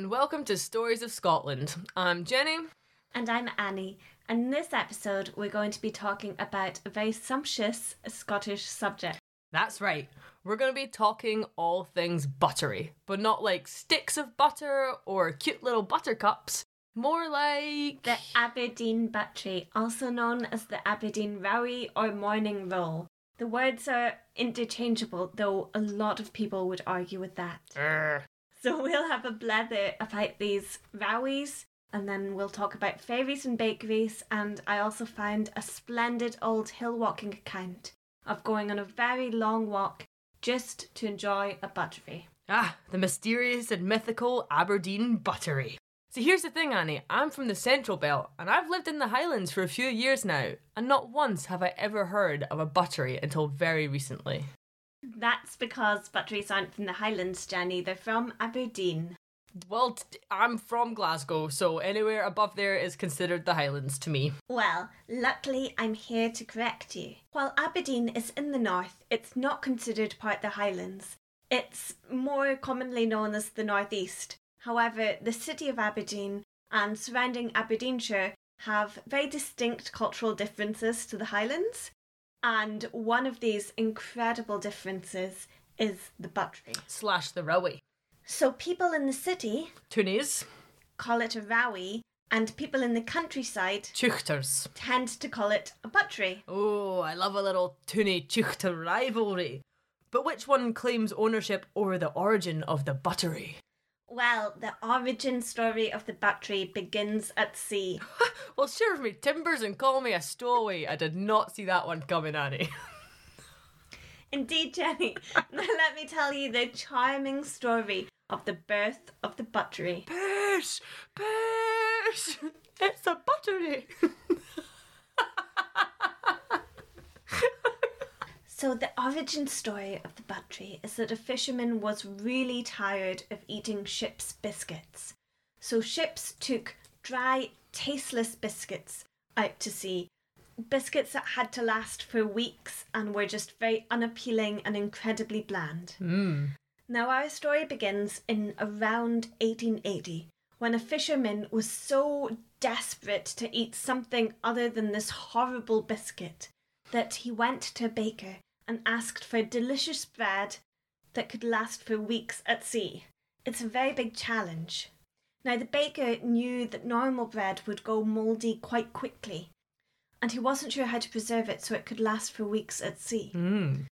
and welcome to Stories of Scotland. I'm Jenny. And I'm Annie. And in this episode, we're going to be talking about a very sumptuous Scottish subject. That's right. We're going to be talking all things buttery, but not like sticks of butter or cute little buttercups. More like. The Aberdeen buttery, also known as the Aberdeen Rowie or morning roll. The words are interchangeable, though a lot of people would argue with that. Urgh. So we'll have a blather about these rowies, and then we'll talk about fairies and bakeries, and I also found a splendid old hill walking account of going on a very long walk just to enjoy a buttery. Ah, the mysterious and mythical Aberdeen buttery. See, here's the thing, Annie. I'm from the Central Belt, and I've lived in the Highlands for a few years now, and not once have I ever heard of a buttery until very recently. That's because butteries aren't from the Highlands, Jenny. They're from Aberdeen. Well, I'm from Glasgow, so anywhere above there is considered the Highlands to me. Well, luckily I'm here to correct you. While Aberdeen is in the north, it's not considered part of the Highlands. It's more commonly known as the northeast. However, the city of Aberdeen and surrounding Aberdeenshire have very distinct cultural differences to the Highlands. And one of these incredible differences is the buttery. Slash the Rowie. So people in the city Toonies. call it a rowie, and people in the countryside Teuchters. tend to call it a buttery. Oh, I love a little Toonie Teuchter rivalry. But which one claims ownership over the origin of the buttery? Well, the origin story of the buttery begins at sea. Well, serve me timbers and call me a stowaway. I did not see that one coming, Annie. Indeed, Jenny. now let me tell you the charming story of the birth of the buttery. Pish! Pish! It's a buttery! So, the origin story of the buttery is that a fisherman was really tired of eating ship's biscuits. So, ships took dry, tasteless biscuits out to sea. Biscuits that had to last for weeks and were just very unappealing and incredibly bland. Mmm. Now, our story begins in around 1880 when a fisherman was so desperate to eat something other than this horrible biscuit that he went to a baker and asked for a delicious bread that could last for weeks at sea. It's a very big challenge. Now, the baker knew that normal bread would go mouldy quite quickly, and he wasn't sure how to preserve it so it could last for weeks at sea. Mmm.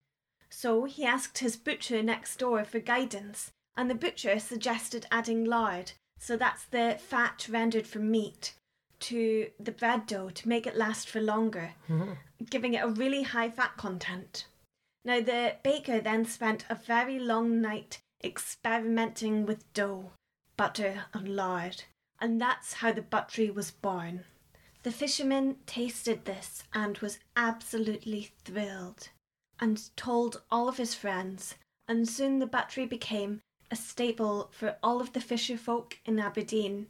So he asked his butcher next door for guidance, and the butcher suggested adding lard, so that's the fat rendered from meat, to the bread dough to make it last for longer, mm-hmm. giving it a really high fat content. Now, the baker then spent a very long night experimenting with dough, butter, and lard, and that's how the buttery was born. The fisherman tasted this and was absolutely thrilled and told all of his friends, and soon the buttery became a staple for all of the fisher folk in Aberdeen.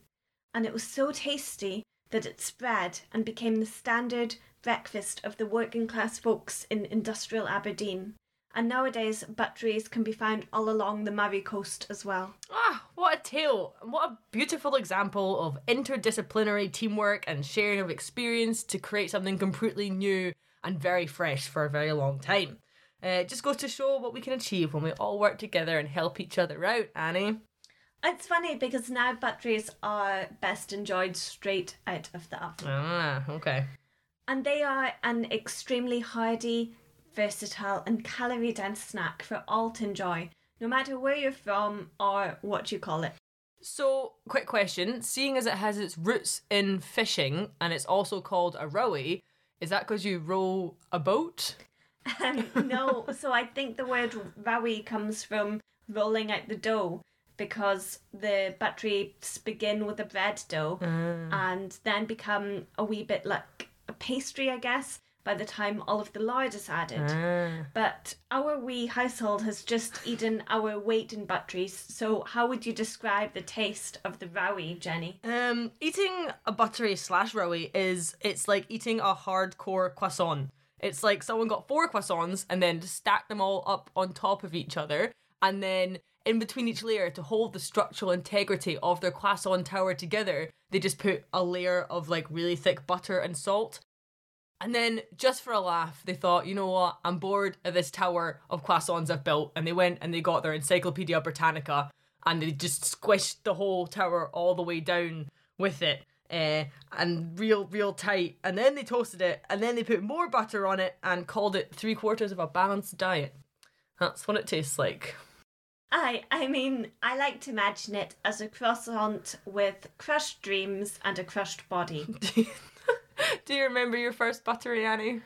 And it was so tasty that it spread and became the standard breakfast of the working class folks in industrial Aberdeen. And nowadays, butteries can be found all along the Moray coast as well. Ah, what a tale! and What a beautiful example of interdisciplinary teamwork and sharing of experience to create something completely new and very fresh for a very long time. Uh, it just goes to show what we can achieve when we all work together and help each other out, Annie. It's funny because now butteries are best enjoyed straight out of the oven. Ah, okay. And they are an extremely hardy, versatile, and calorie dense snack for all to enjoy, no matter where you're from or what you call it. So, quick question: Seeing as it has its roots in fishing and it's also called a rowie, is that because you row a boat? Um, no, so I think the word rowie comes from rolling out the dough because the butteries begin with a bread dough and then become a wee bit like a pastry, I guess, by the time all of the lard is added. Ah. But our wee household has just eaten our weight in butteries, so how would you describe the taste of the rowie, Jenny? Um, eating a buttery slash rowie is it's like eating a hardcore croissant. It's like someone got four croissants and then stacked them all up on top of each other, and then in between each layer to hold the structural integrity of their croissant tower together, they just put a layer of like really thick butter and salt. And then, just for a laugh, they thought, you know what, I'm bored of this tower of croissants I've built. And they went and they got their Encyclopedia Britannica and they just squished the whole tower all the way down with it. Uh, and real, real tight. And then they toasted it, and then they put more butter on it and called it three quarters of a balanced diet. That's what it tastes like. I I mean, I like to imagine it as a croissant with crushed dreams and a crushed body. Do you remember your first buttery, Annie?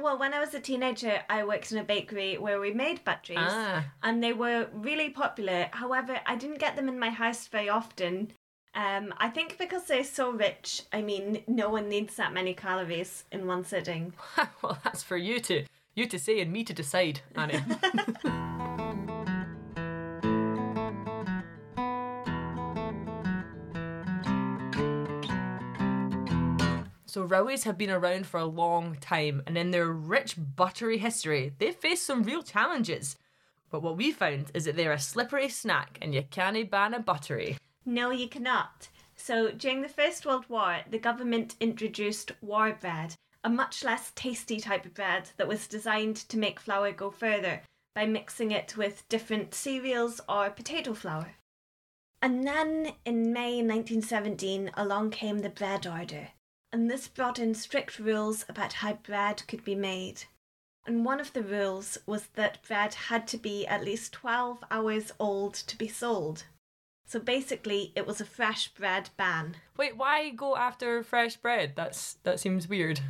Well, when I was a teenager, I worked in a bakery where we made butteries, Ah. and they were really popular. However, I didn't get them in my house very often. Um, I think because they're so rich. I mean, no one needs that many calories in one sitting. well, that's for you to you to say and me to decide, Annie. So Rowies have been around for a long time, and in their rich buttery history, they've faced some real challenges. But what we found is that they're a slippery snack, and you can't ban a buttery. No, you cannot. So, during the First World War, the government introduced war bread, a much less tasty type of bread that was designed to make flour go further by mixing it with different cereals or potato flour. And then in May 1917, along came the bread order, and this brought in strict rules about how bread could be made. And one of the rules was that bread had to be at least 12 hours old to be sold. So basically, it was a fresh bread ban. Wait, why go after fresh bread? That's that seems weird.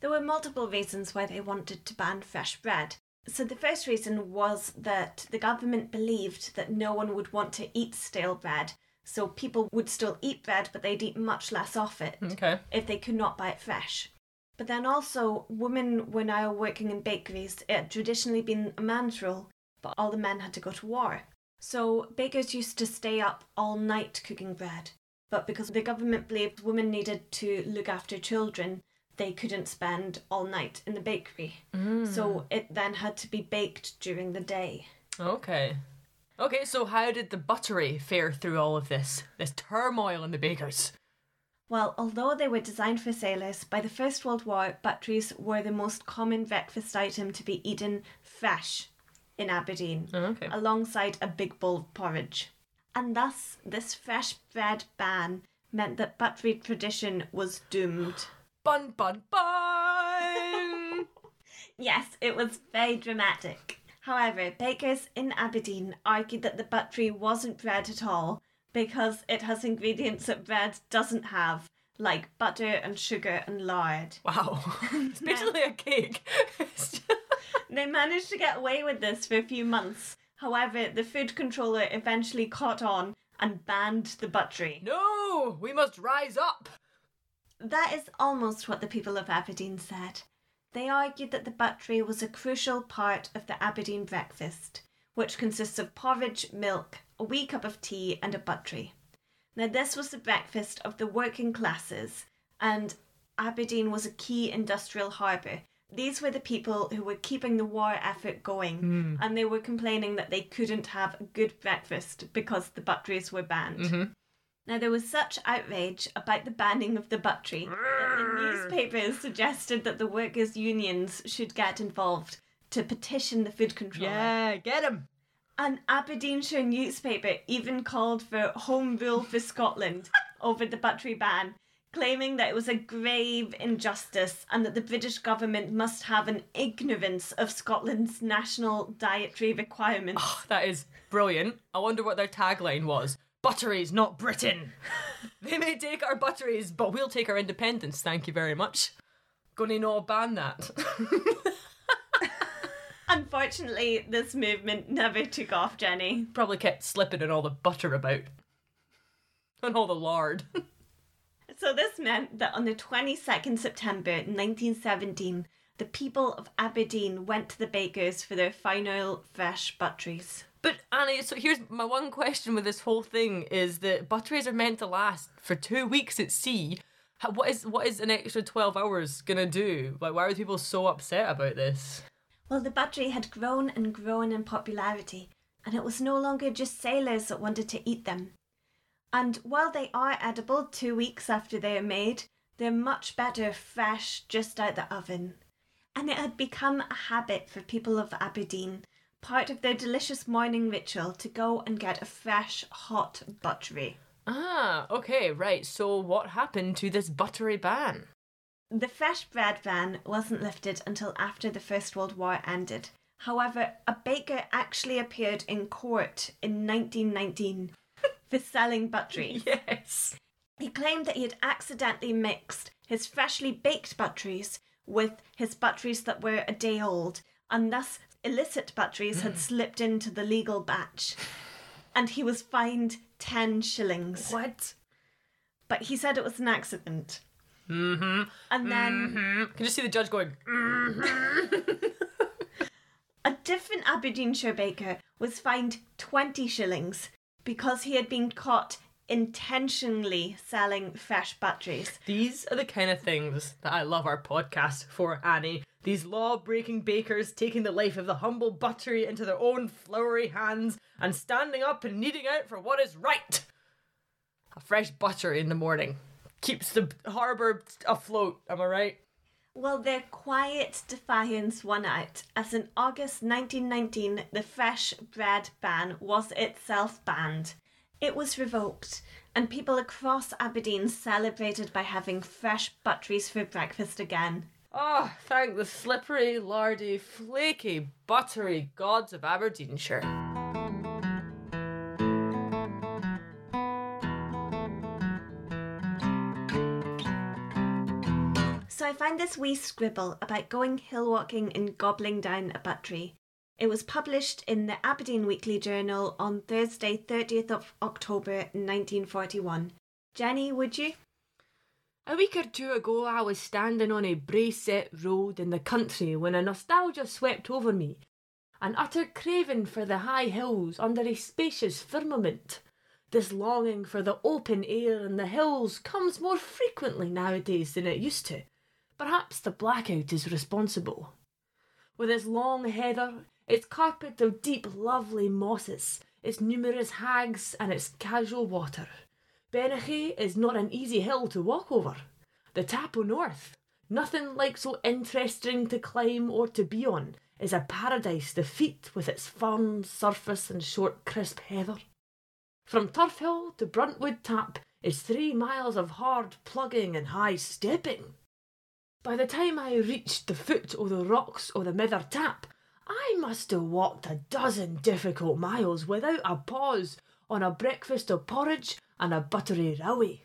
There were multiple reasons why they wanted to ban fresh bread. So the first reason was that the government believed that no one would want to eat stale bread. So people would still eat bread, but they'd eat much less of it Okay. if they could not buy it fresh. But then also, women were now working in bakeries. It had traditionally been a man's role, but all the men had to go to war. So bakers used to stay up all night cooking bread. But because the government believed women needed to look after children, they couldn't spend all night in the bakery. Mm. So it then had to be baked during the day. Okay. Okay, so how did the buttery fare through all of this? This turmoil in the bakers? Well, although they were designed for sailors, by the First World War, butteries were the most common breakfast item to be eaten fresh in Aberdeen, oh, Okay. alongside a big bowl of porridge. And thus, this fresh bread ban meant that buttery tradition was doomed. Bun bun bun! Yes, it was very dramatic. However, bakers in Aberdeen argued that the buttery wasn't bread at all because it has ingredients that bread doesn't have, like butter and sugar and lard. wow. It's basically a cake. They managed to get away with this for a few months. However, the food controller eventually caught on and banned the buttery. no! We must rise up! That is almost what the people of Aberdeen said. They argued that the buttery was a crucial part of the Aberdeen breakfast, which consists of porridge, milk, a wee cup of tea, and a buttery. Now, this was the breakfast of the working classes, and Aberdeen was a key industrial harbour. These were the people who were keeping the war effort going, hmm. and they were complaining that they couldn't have a good breakfast because the butteries were banned. Mm-hmm. Now, there was such outrage about the banning of the buttery that the newspapers suggested that the workers' unions should get involved to petition the food controller. Yeah, get him! An Aberdeenshire newspaper even called for home rule for Scotland over the buttery ban, claiming that it was a grave injustice and that the British government must have an ignorance of Scotland's national dietary requirements. That is brilliant. I wonder what their tagline was. Butteries, not Britain. they may take our butteries, but we'll take our independence. Thank you very much. Gonna not ban that. Unfortunately, this movement never took off, Jenny. Probably kept slipping in all the butter about. And all the lard. So this meant that on the 22nd September 1917, the people of Aberdeen went to the bakers for their final fresh butteries. But Annie, so here's my one question with this whole thing is that butteries are meant to last for two weeks at sea. What is what is an extra twelve hours gonna do? Like, why are people so upset about this? Well, the buttery had grown and grown in popularity, and it was no longer just sailors that wanted to eat them. And while they are edible two weeks after they are made, they're much better fresh just out the oven. And it had become a habit for people of Aberdeen, part of their delicious morning ritual, to go and get a fresh, hot buttery. Ah, okay, right. So what happened to this buttery ban? The fresh bread ban wasn't lifted until after the First World War ended. However, a baker actually appeared in court in 1919 for selling butteries. Yes. He claimed that he had accidentally mixed his freshly baked butteries with his butteries that were a day old, and thus illicit butteries had slipped into the legal batch. And he was fined 10 shillings. What? But he said it was an accident. Mm-hmm. And then hmm Can you see the judge going, a different Aberdeenshire baker was fined 20 shillings because he had been caught intentionally selling fresh butteries. These are the kind of things that I love our podcast for, Annie. These law breaking bakers taking the life of the humble buttery into their own flowery hands and standing up and kneading out for what is right. A fresh butter in the morning keeps the harbour afloat, am I right? Well, their quiet defiance won out, as in August 1919, the fresh bread ban was itself banned. It was revoked, and people across Aberdeen celebrated by having fresh butteries for breakfast again. Oh, thank the slippery, lardy, flaky, buttery gods of Aberdeenshire. So I find this wee scribble about going hill walking and gobbling down a buttery. It was published in the Aberdeen Weekly Journal on Thursday, 30th of October 1941. Jenny, would you? A week or two ago, I was standing on a Brayset road in the country when a nostalgia swept over me, an utter craving for the high hills under a spacious firmament. This longing for the open air and the hills comes more frequently nowadays than it used to. Perhaps the blackout is responsible. With its long heather, its carpet of deep, lovely mosses, its numerous hags, and its casual water, Bennachie is not an easy hill to walk over. The Tapo North, nothing like so interesting to climb or to be on, is a paradise to feet with its firm surface and short crisp heather. From Turf Hill to Bruntwood Tap is three miles of hard plugging and high stepping. By the time I reached the foot o' the rocks o' the Mither Tap, I must have walked a dozen difficult miles without a pause on a breakfast of porridge and a buttery rowie.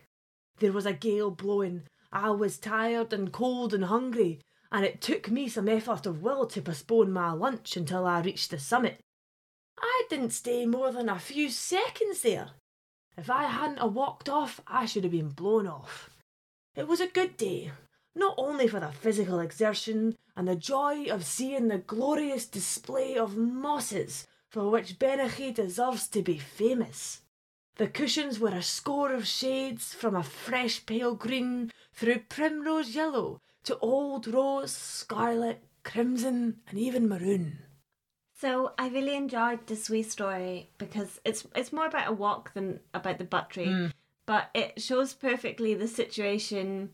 There was a gale blowing, I was tired and cold and hungry, and it took me some effort of will to postpone my lunch until I reached the summit. I didn't stay more than a few seconds there. If I hadn't a walked off, I should have been blown off. It was a good day, not only for the physical exertion and the joy of seeing the glorious display of mosses for which Bennachie deserves to be famous. The cushions were a score of shades from a fresh pale green through primrose yellow to old rose, scarlet, crimson, and even maroon. So I really enjoyed this wee story because it's it's more about a walk than about the buttery, hmm. but it shows perfectly the situation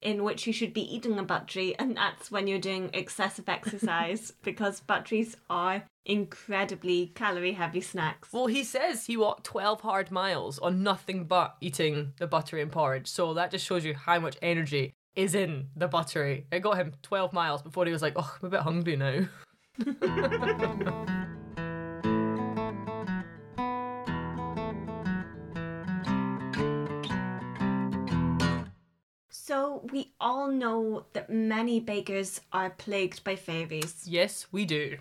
in which you should be eating a buttery, and that's when you're doing excessive exercise because butteries are incredibly calorie heavy snacks. Well, he says he walked 12 hard miles on nothing but eating the buttery and porridge. So that just shows you how much energy is in the buttery. It got him 12 miles before he was like, oh, I'm a bit hungry now. So we all know that many bakers are plagued by fairies Yes, we do.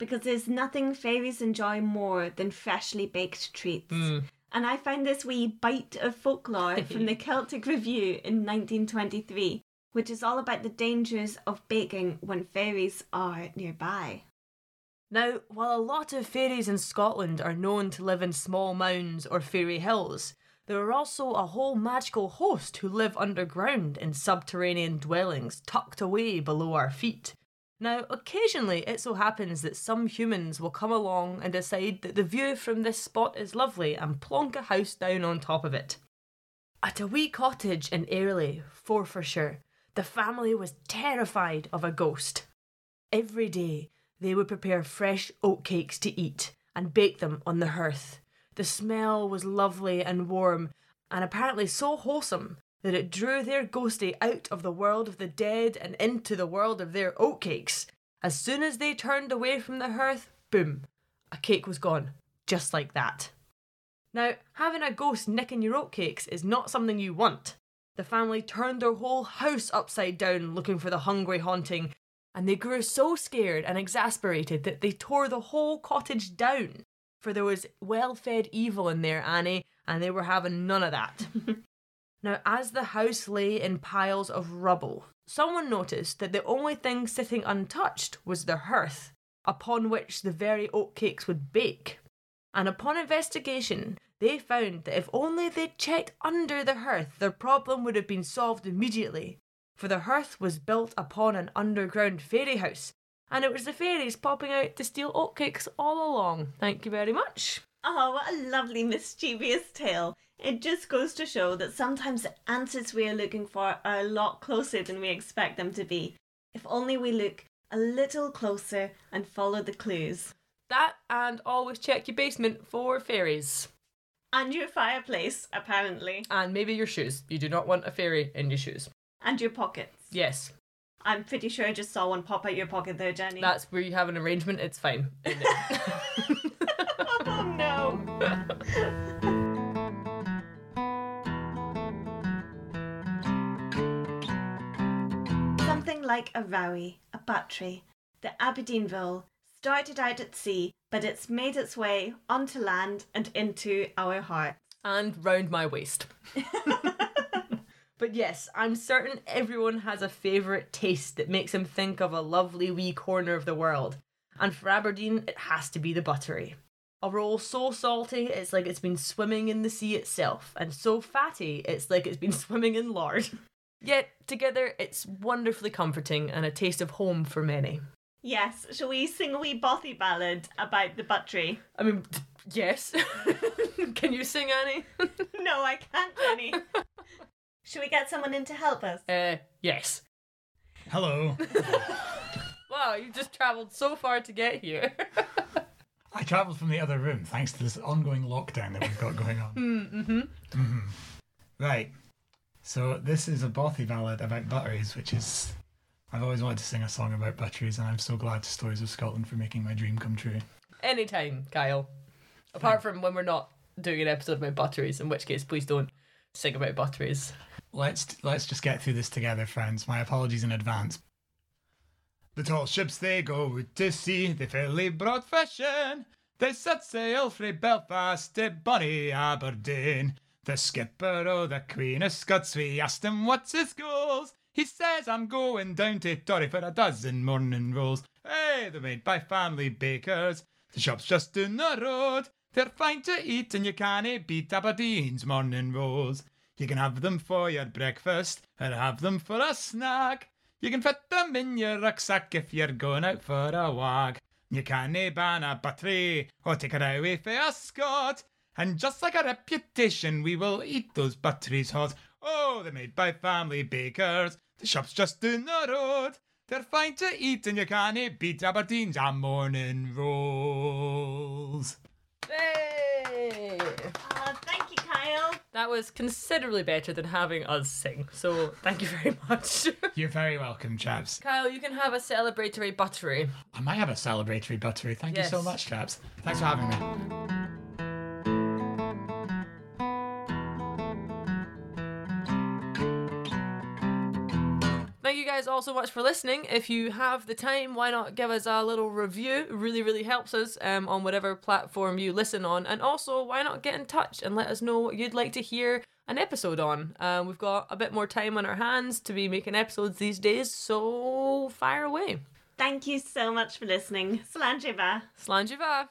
Because there's nothing fairies enjoy more than freshly baked treats. Hmm. And I found this wee bite of folklore from the Celtic Review in 1923, which is all about the dangers of baking when fairies are nearby. Now, while a lot of fairies in Scotland are known to live in small mounds or fairy hills, there are also a whole magical host who live underground in subterranean dwellings tucked away below our feet. Now, occasionally it so happens that some humans will come along and decide that the view from this spot is lovely and plonk a house down on top of it. At a wee cottage in Airlie, Forfarshire, the family was terrified of a ghost. Every day they would prepare fresh oatcakes to eat and bake them on the hearth. The smell was lovely and warm, and apparently so wholesome that it drew their ghostie out of the world of the dead and into the world of their oatcakes. As soon as they turned away from the hearth, boom, a cake was gone, just like that. Now, having a ghost nicking your oatcakes is not something you want. The family turned their whole house upside down looking for the hungry haunting, and they grew so scared and exasperated that they tore the whole cottage down. For there was well fed evil in there, Annie, and they were having none of that. now, as the house lay in piles of rubble, someone noticed that the only thing sitting untouched was the hearth, upon which the very oatcakes would bake. And upon investigation, they found that if only they'd checked under the hearth, their problem would have been solved immediately. For the hearth was built upon an underground fairy house, and it was the fairies popping out to steal oatcakes all along. Thank you very much. Oh, what a lovely mischievous tale. It just goes to show that sometimes the answers we are looking for are a lot closer than we expect them to be. If only we look a little closer and follow the clues. That and always check your basement for fairies. And your fireplace, apparently. And maybe your shoes. You do not want a fairy in your shoes. And your pockets. Yes, I'm pretty sure I just saw one pop out your pocket there, Jenny. that's where you have an arrangement. It's fine. Something like a Rowie, a buttery, the Aberdeenville, started out at sea, but it's made its way onto land and into our hearts. and round my waist. but yes, I'm certain everyone has a favourite taste that makes them think of a lovely wee corner of the world. And for Aberdeen, it has to be the buttery. A roll so salty, it's like it's been swimming in the sea itself, and so fatty, it's like it's been swimming in lard. Yet, together, it's wonderfully comforting and a taste of home for many. Yes, shall we sing a wee bothy ballad about the buttery? I mean, yes. Can you sing, Annie? no, I can't, Annie. Shall we get someone in to help us? uh, yes. Hello. Wow, you've just travelled so far to get here. I travelled from the other room thanks to this ongoing lockdown that we've got going on. mm-hmm. Right. So this is a bothy ballad about butteries, which is I've always wanted to sing a song about butteries, and I'm so glad to Stories of Scotland for making my dream come true. Anytime, Kyle. Apart from when we're not doing an episode about butteries, in which case, please don't sing about butteries. Let's let's just get through this together, friends. My apologies in advance. The tall ships they go to sea, they fairly broad fashion. They set sail frae Belfast to bonny Aberdeen. The skipper o' the Queen of Scots, we asked him what's his goals. He says I'm going down to Torry for a dozen morning rolls. Hey, they're made by family bakers. The shop's just down the road. They're fine to eat and you can't beat Aberdeen's morning rolls. You can have them for your breakfast or have them for a snack. You can fit them in your rucksack if you're going out for a walk. You can't ban a buttery or take it away for a Scot. And just like a reputation, we will eat those butteries hot. Oh, they're made by family bakers. The shop's just down the road. They're fine to eat and you can't beat Aberdeen's morning rolls. Hey! Uh, thank you, Kyle. That was considerably better than having us sing, so thank you very much. You're very welcome, chaps. Kyle, you can have a celebratory buttery. I might have a celebratory buttery. Thank you so much, chaps. Thanks for having me. Guys all so much for listening. If you have the time, why not give us a little review? It really, really helps us um, on whatever platform you listen on. And also, why not get in touch and let us know what you'd like to hear an episode on? Um, we've got a bit more time on our hands to be making episodes these days, so fire away. Thank you so much for listening. Slanjiva. Slanjiva.